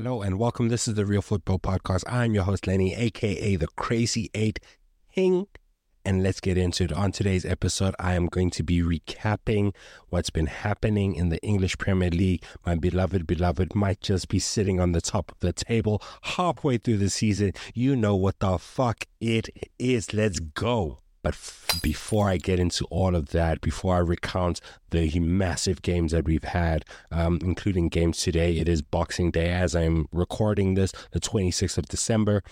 Hello and welcome. This is the Real Football Podcast. I'm your host, Lenny, aka the Crazy Eight King. And let's get into it. On today's episode, I am going to be recapping what's been happening in the English Premier League. My beloved, beloved might just be sitting on the top of the table halfway through the season. You know what the fuck it is. Let's go. But f- before I get into all of that, before I recount the massive games that we've had, um, including games today, it is Boxing Day as I'm recording this, the 26th of December.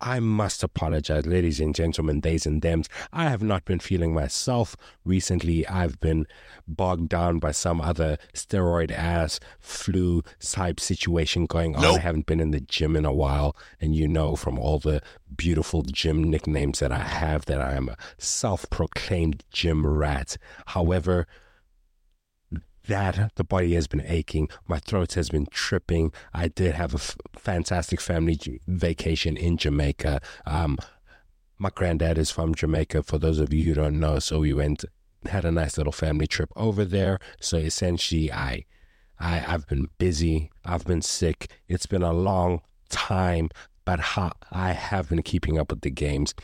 I must apologize, ladies and gentlemen, theys and thems. I have not been feeling myself. Recently, I've been bogged down by some other steroid ass flu type situation going on. Nope. I haven't been in the gym in a while. And you know from all the beautiful gym nicknames that I have that I am a self proclaimed gym rat. However, that the body has been aching. My throat has been tripping. I did have a f- fantastic family vacation in Jamaica. Um, my granddad is from Jamaica, for those of you who don't know. So we went, had a nice little family trip over there. So essentially, I, I, I've been busy. I've been sick. It's been a long time, but ha- I have been keeping up with the games.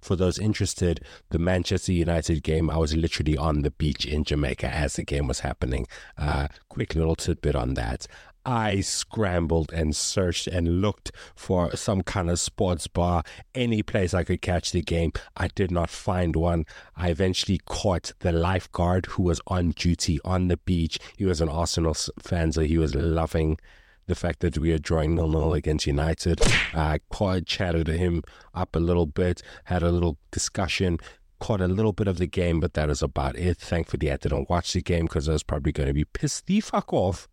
For those interested, the Manchester United game, I was literally on the beach in Jamaica as the game was happening. Uh, quick little tidbit on that. I scrambled and searched and looked for some kind of sports bar, any place I could catch the game. I did not find one. I eventually caught the lifeguard who was on duty on the beach. He was an Arsenal fan, so he was loving the fact that we are drawing nil nil against United. I quite chatted him up a little bit, had a little discussion, caught a little bit of the game, but that is about it. Thankfully, I didn't watch the game because I was probably going to be pissed the fuck off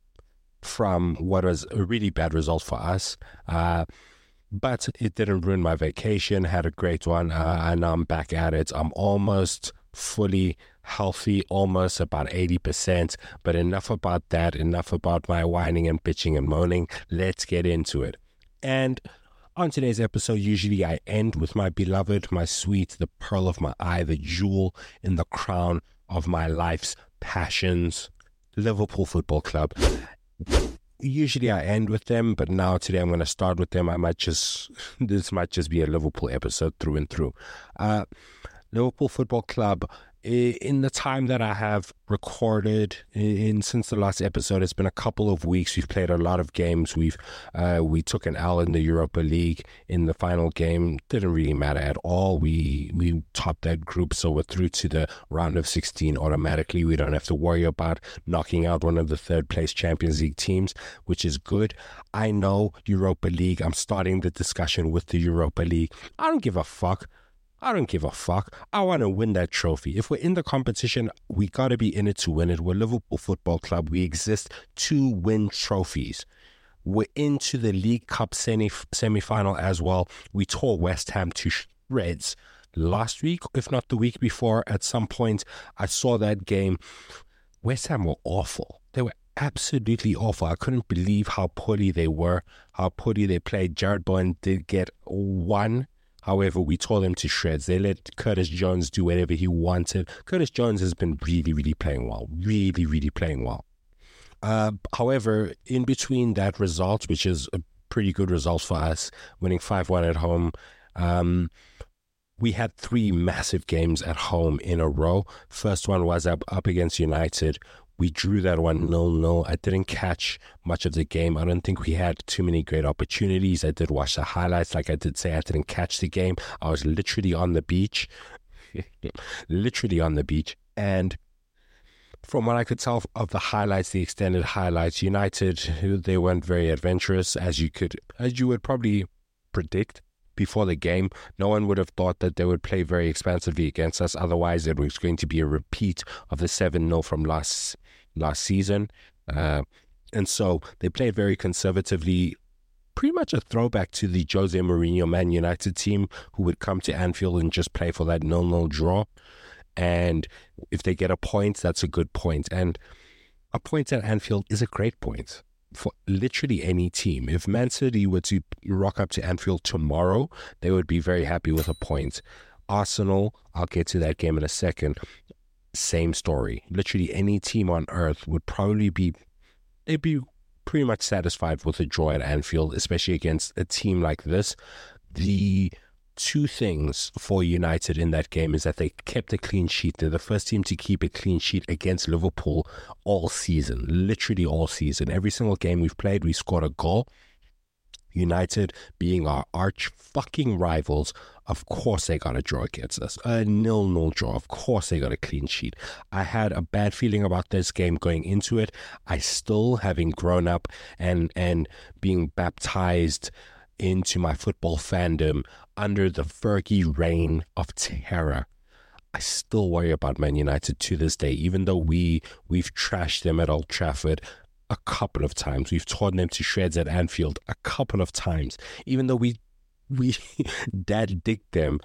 from what was a really bad result for us. Uh, but it didn't ruin my vacation. Had a great one, uh, and I'm back at it. I'm almost fully healthy, almost about 80%. But enough about that, enough about my whining and bitching and moaning. Let's get into it. And on today's episode, usually I end with my beloved, my sweet, the pearl of my eye, the jewel in the crown of my life's passions, Liverpool Football Club. Usually I end with them, but now today I'm going to start with them. I might just, this might just be a Liverpool episode through and through. Uh, Liverpool Football Club in the time that I have recorded in since the last episode, it's been a couple of weeks. We've played a lot of games. We've uh, we took an L in the Europa League in the final game. Didn't really matter at all. We we topped that group, so we're through to the round of 16 automatically. We don't have to worry about knocking out one of the third place Champions League teams, which is good. I know Europa League. I'm starting the discussion with the Europa League. I don't give a fuck I don't give a fuck. I want to win that trophy. If we're in the competition, we got to be in it to win it. We're Liverpool Football Club. We exist to win trophies. We're into the League Cup semi final as well. We tore West Ham to shreds last week, if not the week before. At some point, I saw that game. West Ham were awful. They were absolutely awful. I couldn't believe how poorly they were, how poorly they played. Jarrod Bowen did get one However, we tore them to shreds. They let Curtis Jones do whatever he wanted. Curtis Jones has been really, really playing well. Really, really playing well. Uh, however, in between that result, which is a pretty good result for us, winning 5 1 at home, um, we had three massive games at home in a row. First one was up, up against United, we drew that one mm-hmm. nil nil. I didn't catch much of the game. I don't think we had too many great opportunities. I did watch the highlights. Like I did say, I didn't catch the game. I was literally on the beach, literally on the beach. And from what I could tell of the highlights, the extended highlights, United, they weren't very adventurous, as you could, as you would probably predict before the game. No one would have thought that they would play very expansively against us. Otherwise, it was going to be a repeat of the 7 0 from last last season. Uh, and so they played very conservatively, pretty much a throwback to the Jose Mourinho Man United team who would come to Anfield and just play for that nil nil draw. And if they get a point, that's a good point. And a point at Anfield is a great point for literally any team. If Man City were to rock up to Anfield tomorrow, they would be very happy with a point. Arsenal, I'll get to that game in a second same story. Literally any team on earth would probably be they'd be pretty much satisfied with a draw at Anfield, especially against a team like this. The two things for United in that game is that they kept a clean sheet. They're the first team to keep a clean sheet against Liverpool all season, literally all season. Every single game we've played, we scored a goal. United being our arch fucking rivals, of course they got a draw against us. A nil nil draw. Of course they got a clean sheet. I had a bad feeling about this game going into it. I still, having grown up and and being baptized into my football fandom under the Fergie reign of terror. I still worry about Man United to this day, even though we we've trashed them at Old Trafford a couple of times. We've torn them to shreds at Anfield a couple of times, even though we we dad dicked them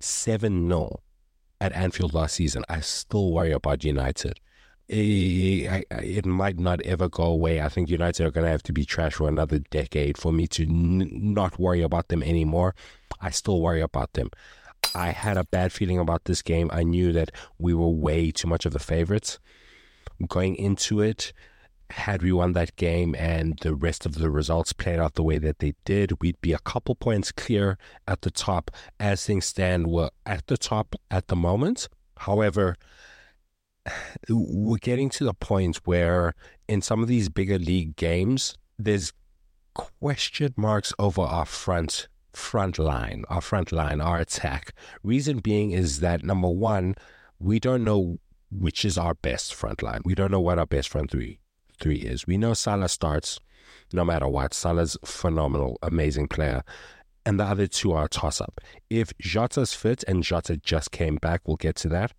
seven 0 at Anfield last season. I still worry about United eh, it, it might not ever go away. I think United are going to have to be trash for another decade for me to n- not worry about them anymore. I still worry about them. I had a bad feeling about this game. I knew that we were way too much of the favorites going into it. Had we won that game and the rest of the results played out the way that they did, we'd be a couple points clear at the top. As things stand, we're at the top at the moment. However, we're getting to the point where in some of these bigger league games, there's question marks over our front front line, our front line, our attack. Reason being is that number one, we don't know which is our best front line. We don't know what our best front three three is. We know Salah starts no matter what. Salah's phenomenal, amazing player. And the other two are a toss up. If Jota's fit and Jota just came back, we'll get to that.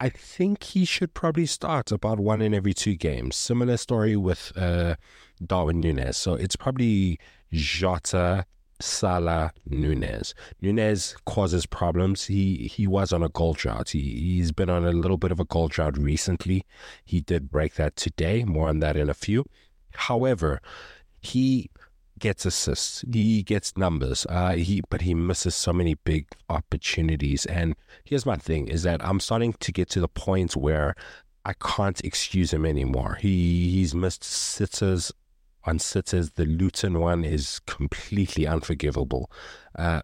I think he should probably start about one in every two games. Similar story with uh, Darwin Nunez. So it's probably Jota, Salah, Nunez. Nunez causes problems. He he was on a goal drought. He he's been on a little bit of a goal drought recently. He did break that today. More on that in a few. However, he gets assists. He gets numbers. Uh, he but he misses so many big opportunities. And here's my thing: is that I'm starting to get to the point where I can't excuse him anymore. He he's missed sitters on sitters. The Luton one is completely unforgivable. Uh,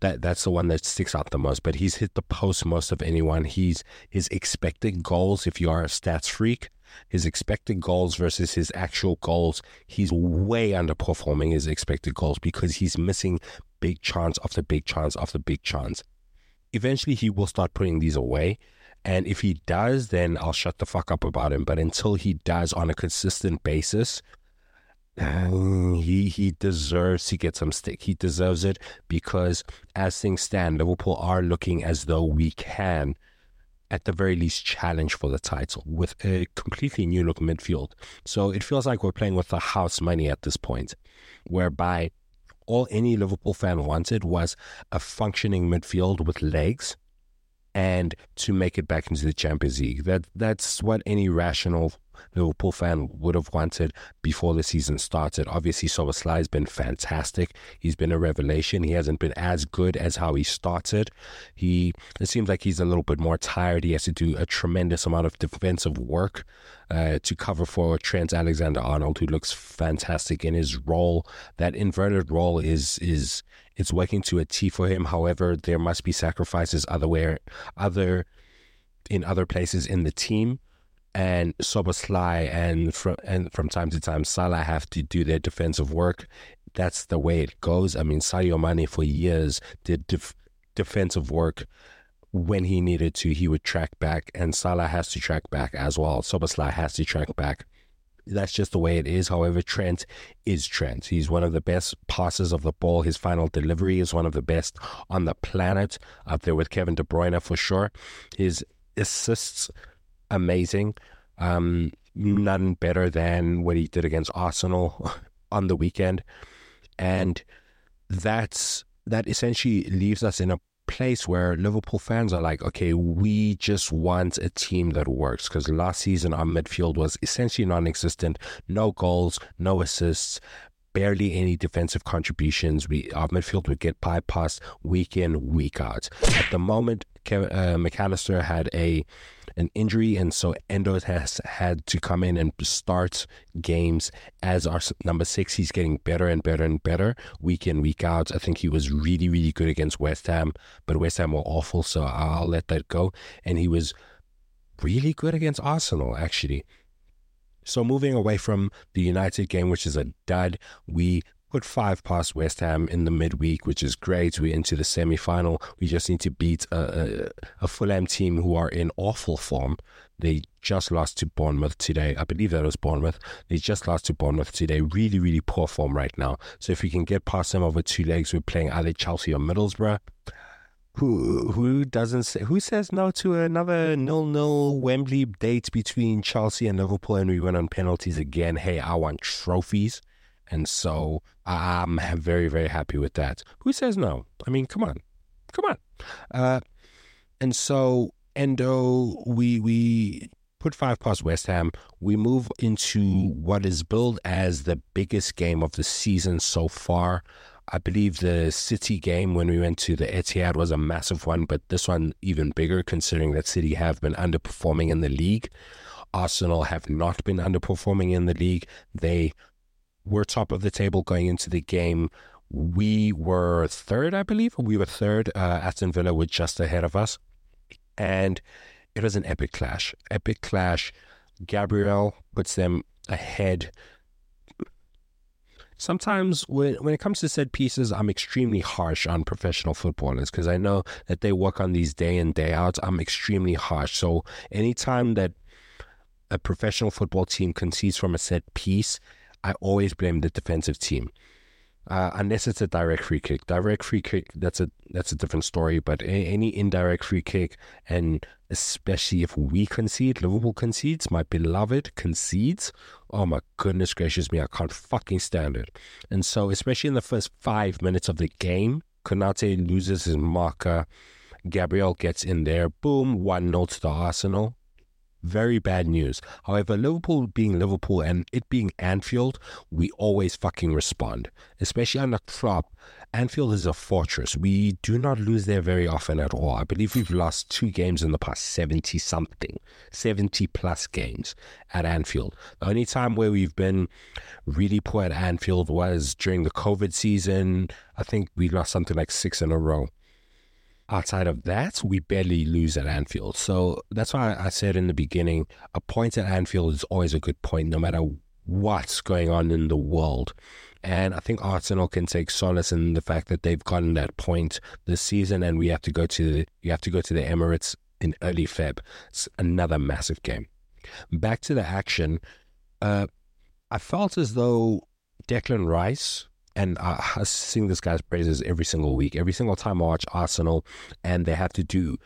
that that's the one that sticks out the most. But he's hit the post most of anyone. He's his expected goals. If you are a stats freak, his expected goals versus his actual goals, he's way underperforming his expected goals because he's missing big chance after big chance after big chance. Eventually, he will start putting these away. And if he does, then I'll shut the fuck up about him. But until he does on a consistent basis, he he deserves to get some stick. He deserves it because as things stand, Liverpool are looking as though we can at the very least challenge for the title with a completely new look midfield. So it feels like we're playing with the house money at this point, whereby all any Liverpool fan wanted was a functioning midfield with legs and to make it back into the Champions League. That that's what any rational Liverpool fan would have wanted before the season started. Obviously, Szoboszlai has been fantastic. He's been a revelation. He hasn't been as good as how he started. He it seems like he's a little bit more tired. He has to do a tremendous amount of defensive work uh, to cover for Trent Alexander Arnold, who looks fantastic in his role. That inverted role is is it's working to a T for him. However, there must be sacrifices other where other in other places in the team and Szoboszlai and from and from time to time Salah have to do their defensive work. That's the way it goes. I mean, Sadio Mane for years did def- defensive work when he needed to. He would track back, and Salah has to track back as well. Szoboszlai has to track back. That's just the way it is. However, Trent is Trent. He's one of the best passers of the ball. His final delivery is one of the best on the planet, up there with Kevin De Bruyne for sure. His assists amazing. Um, none better than what he did against Arsenal on the weekend, and that's that essentially leaves us in a place where Liverpool fans are like, okay, we just want a team that works. Because last season our midfield was essentially non-existent, no goals, no assists, barely any defensive contributions. We our midfield would get bypassed week in, week out. At the moment, Kevin, uh, McAllister had a an injury, and so Endo has had to come in and start games as our number six. He's getting better and better and better week in week out. I think he was really really good against West Ham, but West Ham were awful, so I'll let that go. And he was really good against Arsenal actually. So moving away from the United game, which is a dud, we put five past West Ham in the midweek, which is great. We're into the semi final. We just need to beat a, a, a, Fulham team who are in awful form. They just lost to Bournemouth today. I believe that was Bournemouth. They just lost to Bournemouth today. Really, really poor form right now. So if we can get past them over two legs, we're playing either Chelsea or Middlesbrough who who doesn't say, who says no to another nil nil Wembley date between Chelsea and Liverpool and we went on penalties again? Hey, I want trophies, and so I'm very very happy with that. Who says no? I mean, come on, come on, uh, and so Endo, we we put five past West Ham. We move into what is billed as the biggest game of the season so far. I believe the City game when we went to the Etihad was a massive one, but this one even bigger considering that City have been underperforming in the league. Arsenal have not been underperforming in the league. They were top of the table going into the game. We were third, I believe. We were third. Uh, Aston Villa were just ahead of us. And it was an epic clash. Epic clash. Gabriel puts them ahead sometimes when when it comes to set pieces, I'm extremely harsh on professional footballers because I know that they work on these day in day out. I'm extremely harsh. So anytime that a professional football team concedes from a set piece, I always blame the defensive team uh, unless it's a direct free kick. Direct free kick that's a that's a different story. But any indirect free kick, and especially if we concede, Liverpool concedes, my beloved concedes. Oh my goodness gracious me, I can't fucking stand it. And so, especially in the first five minutes of the game, Konate loses his marker. Gabriel gets in there. Boom, 1 0 to the Arsenal very bad news. However, Liverpool being Liverpool and it being Anfield, we always fucking respond. Especially on under Klopp, Anfield is a fortress. We do not lose there very often at all. I believe we've lost two games in the past 70 something, 70 plus games at Anfield. The only time where we've been really poor at Anfield was during the COVID season. I think we lost something like six in a row outside of that, we barely lose at Anfield. So that's why I said in the beginning, a point at Anfield is always a good point, no matter what's going on in the world. And I think Arsenal can take solace in the fact that they've gotten that point this season, and we have to go to the you have to go to the Emirates in early Feb. It's another massive game. Back to the action. Uh, I felt as though Declan Rice and I sing this guy's praises every single week. Every single time I watch Arsenal and they have to do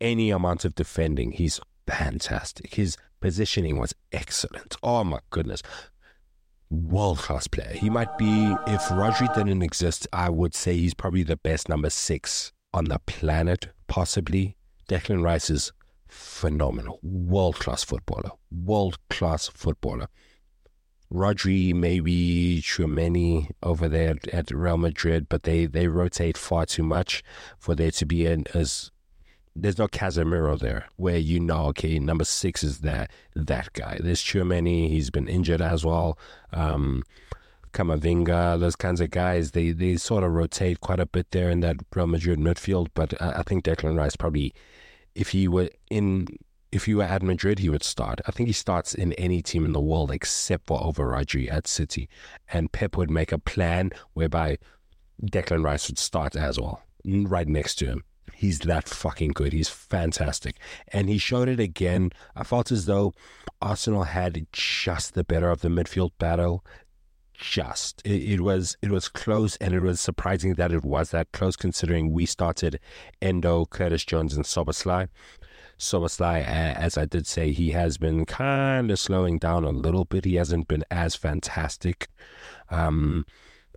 any amount of defending, he's fantastic. His positioning was excellent. Oh my goodness. World class player. He might be, if Rodri didn't exist, I would say he's probably the best number six on the planet, possibly. Declan Rice is phenomenal. World class footballer. World class footballer. Rodri, maybe Tchouameni over there at Real Madrid, but they, they rotate far too much for there to be an as there's no Casemiro there where you know okay number six is that that guy. There's Tchouameni, he's been injured as well. Um, Camavinga, those kinds of guys, they they sort of rotate quite a bit there in that Real Madrid midfield. But I, I think Declan Rice probably, if he were in if you were at Madrid, he would start. I think he starts in any team in the world except for over Rodri at City. And Pep would make a plan whereby Declan Rice would start as well, right next to him. He's that fucking good. He's fantastic. And he showed it again. I felt as though Arsenal had just the better of the midfield battle. Just it, it was it was close and it was surprising that it was that close considering we started Endo, Curtis Jones, and Szoboszlai. Szoboszlai, as I did say, he has been kind of slowing down a little bit. He hasn't been as fantastic um,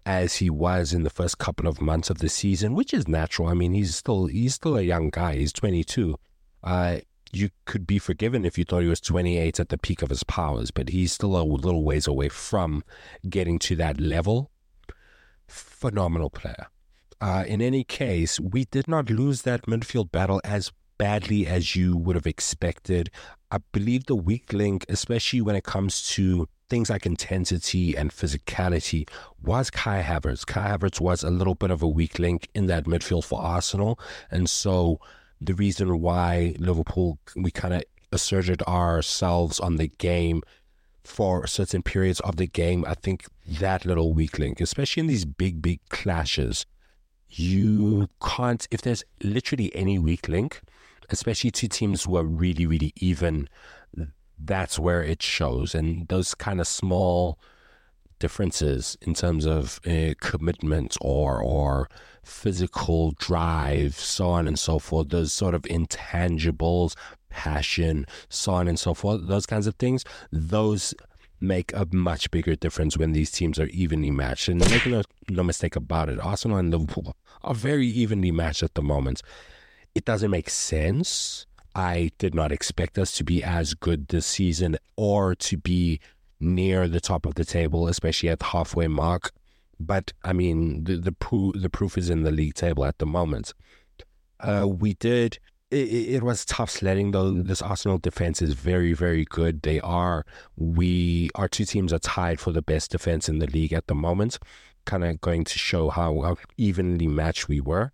as he was in the first couple of months of the season, which is natural. I mean, he's still he's still a young guy. He's 22. Uh, you could be forgiven if you thought he was 28 at the peak of his powers, but he's still a little ways away from getting to that level. Phenomenal player. Uh, in any case, we did not lose that midfield battle as badly as you would have expected. I believe the weak link, especially when it comes to things like intensity and physicality, was Kai Havertz. Kai Havertz was a little bit of a weak link in that midfield for Arsenal. And so the reason why Liverpool, we kind of asserted ourselves on the game for certain periods of the game, I think that little weak link, especially in these big, big clashes, you can't, if there's literally any weak link, especially two teams who are really, really even, that's where it shows. And those kind of small differences in terms of uh, commitment or or physical drive, so on and so forth, those sort of intangibles, passion, so on and so forth, those kinds of things, those make a much bigger difference when these teams are evenly matched. And make no, no mistake about it, Arsenal and Liverpool are very evenly matched at the moment. It doesn't make sense. I did not expect us to be as good this season or to be near the top of the table, especially at the halfway mark. But I mean, the the, proof the proof is in the league table at the moment. Uh, we did it, it, was tough sledding though. This Arsenal defense is very, very good. They are we our two teams are tied for the best defense in the league at the moment. Kind of going to show how, how evenly matched we were.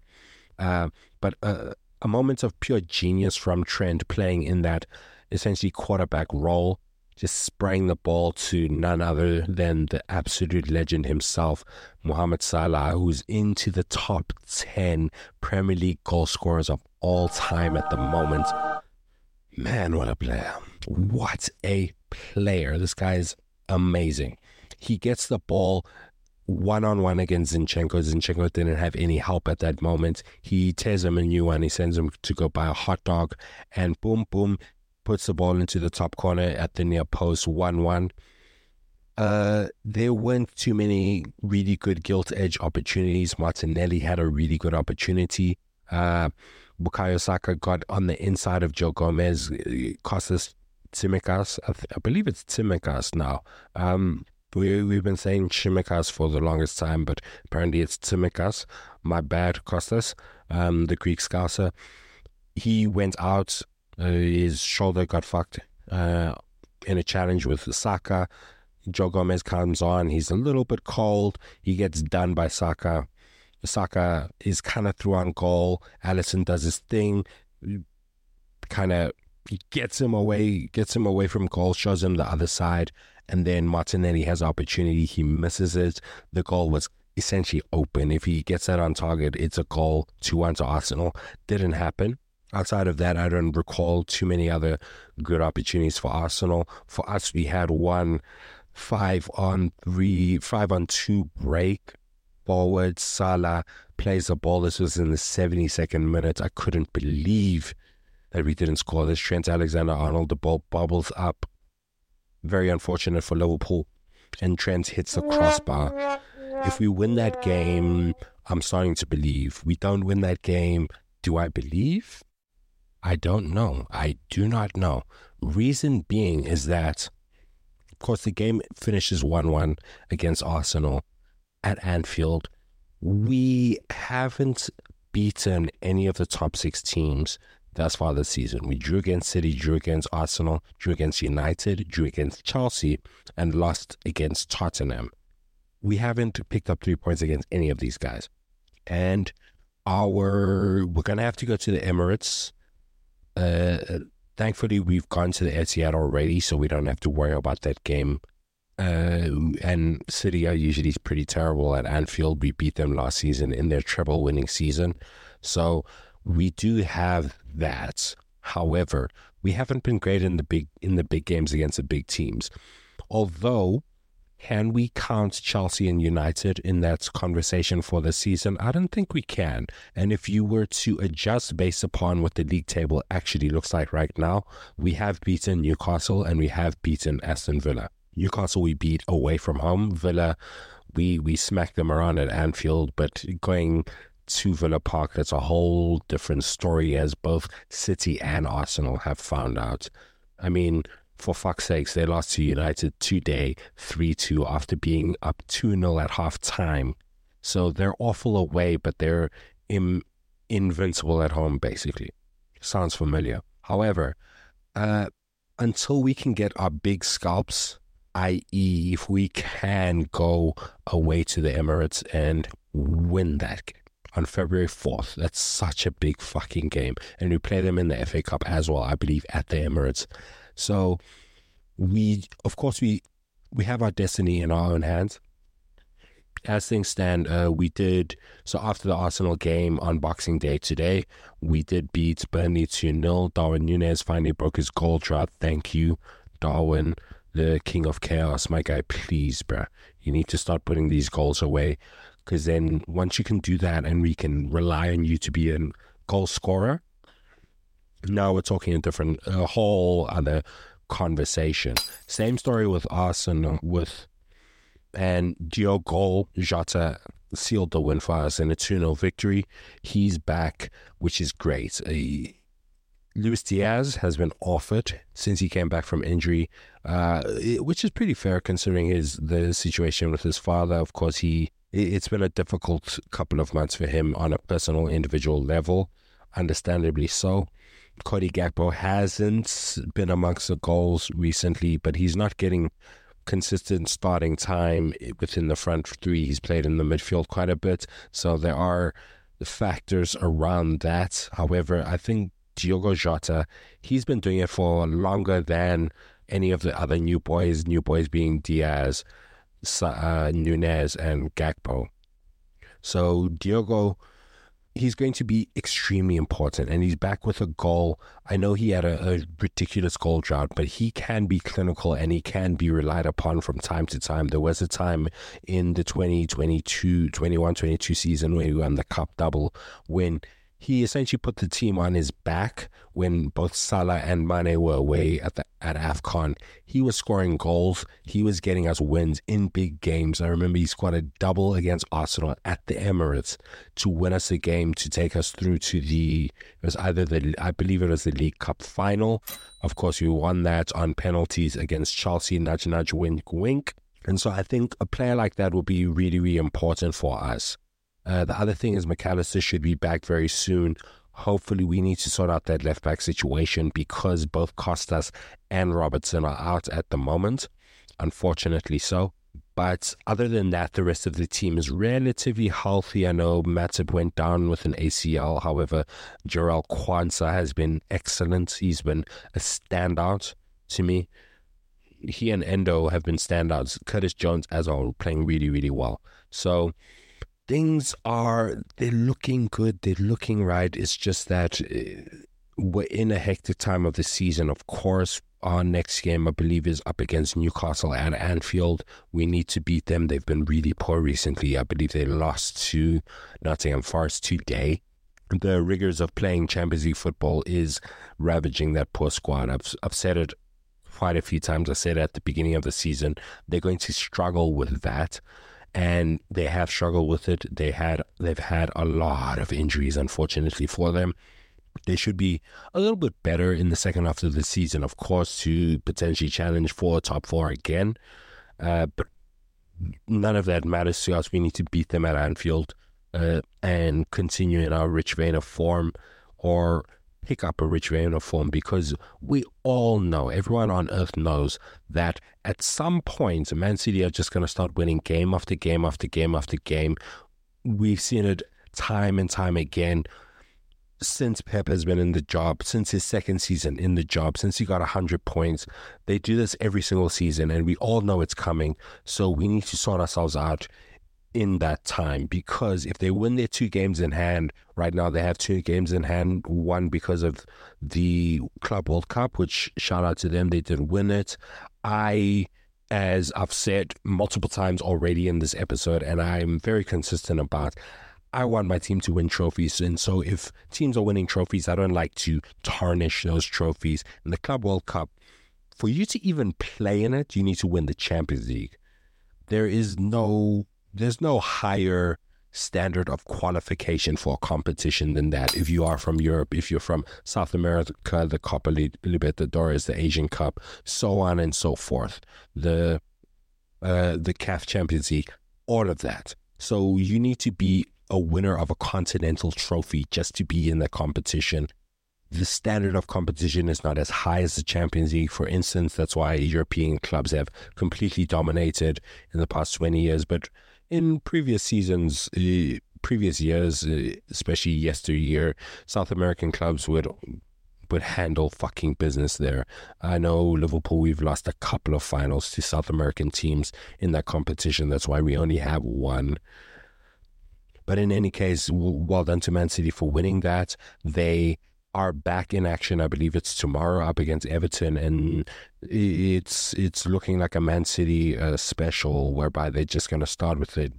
Uh, but uh, a moment of pure genius from Trent playing in that essentially quarterback role just spraying the ball to none other than the absolute legend himself, Mohamed Salah, who's into the top 10 Premier League goal scorers of all time at the moment. Man, what a player. What a player. This guy is amazing. He gets the ball one on one against Zinchenko. Zinchenko didn't have any help at that moment. He tears him a new one. He sends him to go buy a hot dog, and boom, boom, puts the ball into the top corner at the near post, 1 1. Uh, there weren't too many really good gilt edge opportunities. Martinelli had a really good opportunity. Uh, Bukayo Saka got on the inside of Joe Gomez, cost us Tsimikas. I, th- I, believe it's Tsimikas now. Um, we, we've been saying Chimikas for the longest time, but apparently it's Tsimikas. My bad, Costas, um, the Greek scouser. He went out uh, his shoulder got fucked uh, in a challenge with Saka. Joe Gomez comes on. He's a little bit cold. He gets done by Saka. Saka is kind of through on goal. Alisson does his thing, kind of gets him away, gets him away from goal, shows him the other side, and then Martinelli has opportunity. He misses it. The goal was essentially open. If he gets that on target, it's a goal. Two one to Arsenal. Didn't happen. Outside of that, I don't recall too many other good opportunities for Arsenal. For us, we had one five on three, five on two break forward. Salah plays the ball. This was in the 72nd minute. I couldn't believe that we didn't score this. Trent Alexander Arnold, the ball bubbles up. Very unfortunate for Liverpool. And Trent hits the crossbar. If we win that game, I'm starting to believe. We don't win that game. Do I believe? I don't know. I do not know. Reason being is that, of course, the game finishes 1 1 against Arsenal at Anfield. We haven't beaten any of the top six teams thus far this season. We drew against City, drew against Arsenal, drew against United, drew against Chelsea, and lost against Tottenham. We haven't picked up three points against any of these guys. And our we're gonna have to go to the Emirates uh, thankfully, we've gone to the Etihad already, so we don't have to worry about that game. Uh, and City are usually pretty terrible at Anfield. We beat them last season in their treble winning season. So we do have that. However, we haven't been great in the big in the big games against the big teams. Although can we count Chelsea and United in that conversation for the season? I don't think we can. And if you were to adjust based upon what the league table actually looks like right now, we have beaten Newcastle and we have beaten Aston Villa. Newcastle we beat away from home. Villa we we smacked them around at Anfield, but going to Villa Park, that's a whole different story as both City and Arsenal have found out. I mean, for fuck's sakes, they lost to United today 3 2 after being up 2 0 at half time. So they're awful away, but they're Im- invincible at home, basically. Sounds familiar. However, uh, until we can get our big scalps, i.e., if we can go away to the Emirates and win that on February 4th, that's such a big fucking game. And we play them in the FA Cup as well, I believe, at the Emirates. So we, of course, we we have our destiny in our own hands as things stand, uh, we did so after the Arsenal game on Boxing Day today, we did beat Burnley 2 0. Darwin Nunez finally broke his goal drought. Thank you, Darwin, the king of chaos. My guy, please, bruh. You need to start putting these goals away because then once you can do that and we can rely on you to be a goal scorer, now we're talking a different, a whole other conversation. Same story with Arsenal, with and Diogo Jota sealed the win for us in a 2 0 victory. He's back, which is great. Uh, Luis Diaz has been offered since he came back from injury, uh, which is pretty fair considering his the situation with his father. Of course, he it's been a difficult couple of months for him on a personal, individual level, understandably so. Cody Gakpo hasn't been amongst the goals recently, but he's not getting consistent starting time within the front three. He's played in the midfield quite a bit, so there are factors around that. However, I think Diogo Jota, he's been doing it for longer than any of the other new boys, new boys being Diaz, uh, Nunez, and Gakpo. So Diogo he's going to be extremely important and he's back with a goal. I know he had a, a, ridiculous goal drought, but he can be clinical and he can be relied upon from time to time. There was a time in the 2022, 21, 22 season where he won the cup double when he essentially put the team on his back when both Salah and Mane were away at the at AFCON. He was scoring goals. He was getting us wins in big games. I remember he scored a double against Arsenal at the Emirates to win us a game to take us through to the it was either the I believe it was the League Cup final. Of course, we won that on penalties against Chelsea. Nudge, nudge, wink, wink. And so I think a player like that will be really, really important for us. Uh, the other thing is Mac Allister should be back very soon. Hopefully, we need to sort out that left back situation because both Costas and Robertson are out at the moment. Unfortunately, so. But other than that, the rest of the team is relatively healthy. I know Matip went down with an ACL. However, Jarell Quansah has been excellent. He's been a standout to me. He and Endo have been standouts. Curtis Jones, as well, playing really, really well. So things are they're looking good they're looking right. It's just that uh, we're in a hectic time of the season. Of course our next game i believe is up against newcastle at anfield. We need to beat them. They've been really poor recently. I believe they lost to nottingham forest today. The rigors of playing champions league football is ravaging that poor squad. I've, I've said it quite a few times. I said at the beginning of the season. They're going to struggle with that and they have struggled with it. They had they've had a lot of injuries, unfortunately for them. They should be a little bit better in the second half of the season, of course, to potentially challenge for top four again. Uh, but none of that matters to us. We need to beat them at Anfield uh, and continue in our rich vein of form, or pick up a rich of form because we all know, everyone on earth knows that at some point, Man City are just going to start winning game after game after game after game. We've seen it time and time again since Pep has been in the job, since his second season in the job, since he got 100 points. They do this every single season, and we all know it's coming. So we need to sort ourselves out in that time because if they win their two games in hand, right now they have two games in hand, one because of the Club World Cup, which shout out to them, they did win it. I, as I've said multiple times already in this episode, and I'm very consistent about. I want my team to win trophies. And so if teams are winning trophies, I don't like to tarnish those trophies. In the Club World Cup, for you to even play in it, you need to win the Champions League. There is no there's no higher standard of qualification for a competition than that. If you are from Europe, if you're from South America, the Copa Libertadores, the Asian Cup, so on and so forth, the uh, the CAF Champions League, all of that. So you need to be a winner of a continental trophy just to be in the competition. the standard of competition is not as high as the Champions League, for instance. That's why European clubs have completely dominated in the past 20 years. But in previous seasons, uh, previous years, uh, especially yesteryear, South American clubs would would handle fucking business there. I know Liverpool, we've lost a couple of finals to South American teams in that competition. That's why we only have one. But in any case, well done to Man City for winning that. They are back in action. I believe it's tomorrow up against Everton, and it's it's looking like a Man City uh, special whereby they're just going to start with a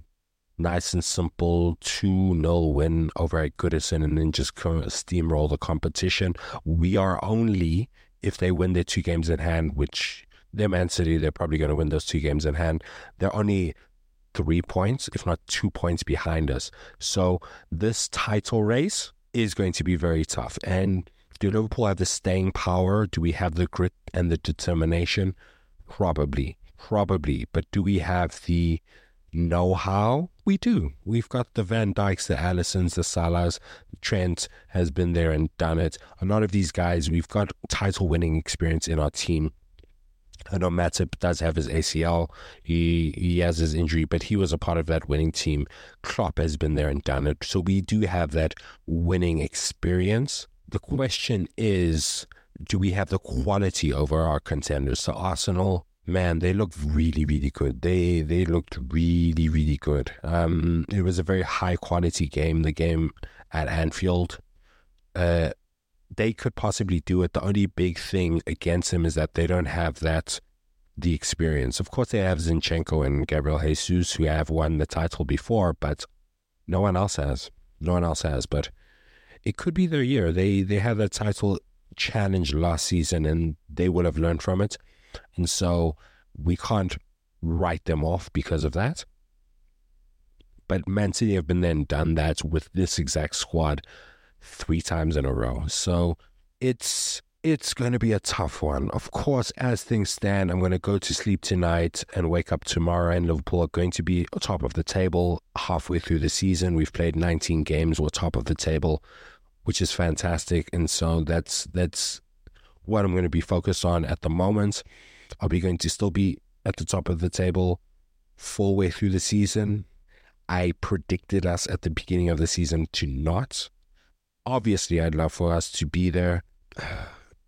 nice and simple 2 0 win over at Goodison and then just steamroll the competition. We are only, if they win their two games in hand, which they're Man City, they're probably going to win those two games in hand. They're only three points, if not two points behind us. So this title race is going to be very tough. And do Liverpool have the staying power? Do we have the grit and the determination? Probably, probably. But do we have the know how? We do. We've got the Van Dijks, the Alissons, the Salahs. Trent has been there and done it. A lot of these guys, we've got title winning experience in our team. I know Matip does have his ACL. He he has his injury, but he was a part of that winning team. Klopp has been there and done it. So we do have that winning experience. The question is, do we have the quality over our contenders? So Arsenal, man, they looked really, really good. They they looked really, really good. Um, it was a very high quality game. The game at Anfield. Uh, they could possibly do it. The only big thing against him is that they don't have that the experience. Of course, they have Zinchenko and Gabriel Jesus who have won the title before, but no one else has. No one else has. But it could be their year. They they had that title challenge last season, and they would have learned from it. And so we can't write them off because of that. But Man City have been then done that with this exact squad three times in a row. So it's it's going to be a tough one. Of course, as things stand, I'm going to go to sleep tonight and wake up tomorrow, and Liverpool are going to be top of the table halfway through the season. We've played 19 games, we're top of the table, which is fantastic. And so that's that's what I'm going to be focused on at the moment. Are we going to still be at the top of the table full way through the season? I predicted us at the beginning of the season to not obviously, I'd love for us to be there.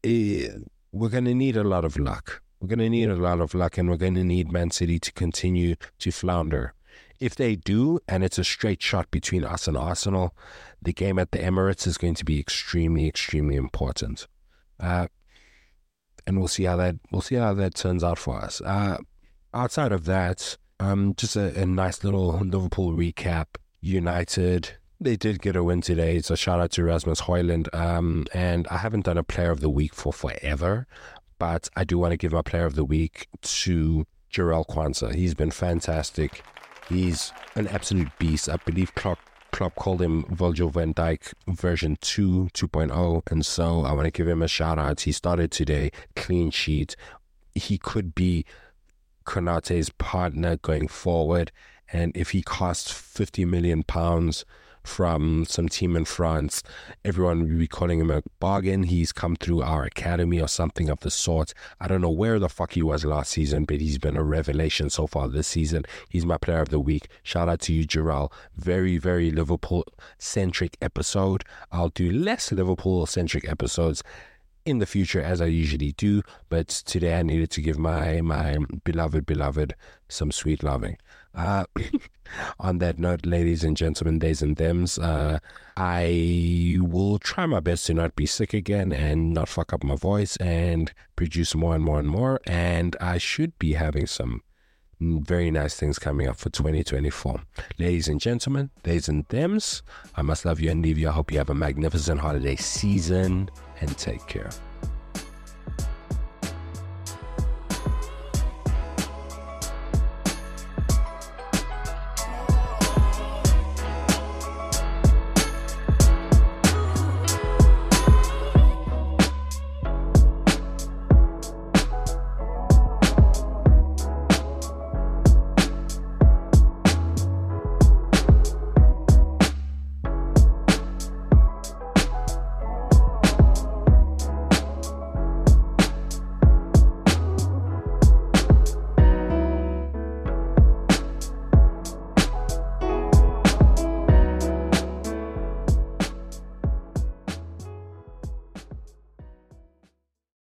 we're going to need a lot of luck. We're going to need a lot of luck, and we're going to need Man City to continue to flounder. If they do, and it's a straight shot between us and Arsenal, the game at the Emirates is going to be extremely, extremely important. Uh, and we'll see how that we'll see how that turns out for us. Uh, outside of that, um, just a, a nice little Liverpool recap. United they did get a win today. So a shout out to Rasmus Højlund. Um, and I haven't done a player of the week for forever, but I do want to give my player of the week to Jarell Quansah. He's been fantastic. He's an absolute beast. I believe Klopp, Klopp called him Virgil van Dijk version 2, 2.0. And so I want to give him a shout out. He started today, clean sheet. He could be Konate's partner going forward. And if he costs 50 million pounds, from some team in France. Everyone will be calling him a bargain. He's come through our academy or something of the sort. I don't know where the fuck he was last season, but he's been a revelation so far this season. He's my player of the week. Shout out to you, Jarell. Very, very Liverpool centric episode. I'll do less Liverpool centric episodes in the future as I usually do, but today I needed to give my my beloved beloved some sweet loving. Uh, on that note, ladies and gentlemen, days and thems, uh, I will try my best to not be sick again and not fuck up my voice and produce more and more and more. And I should be having some very nice things coming up for 2024. Ladies and gentlemen, days and thems, I must love you and leave you. I hope you have a magnificent holiday season and take care.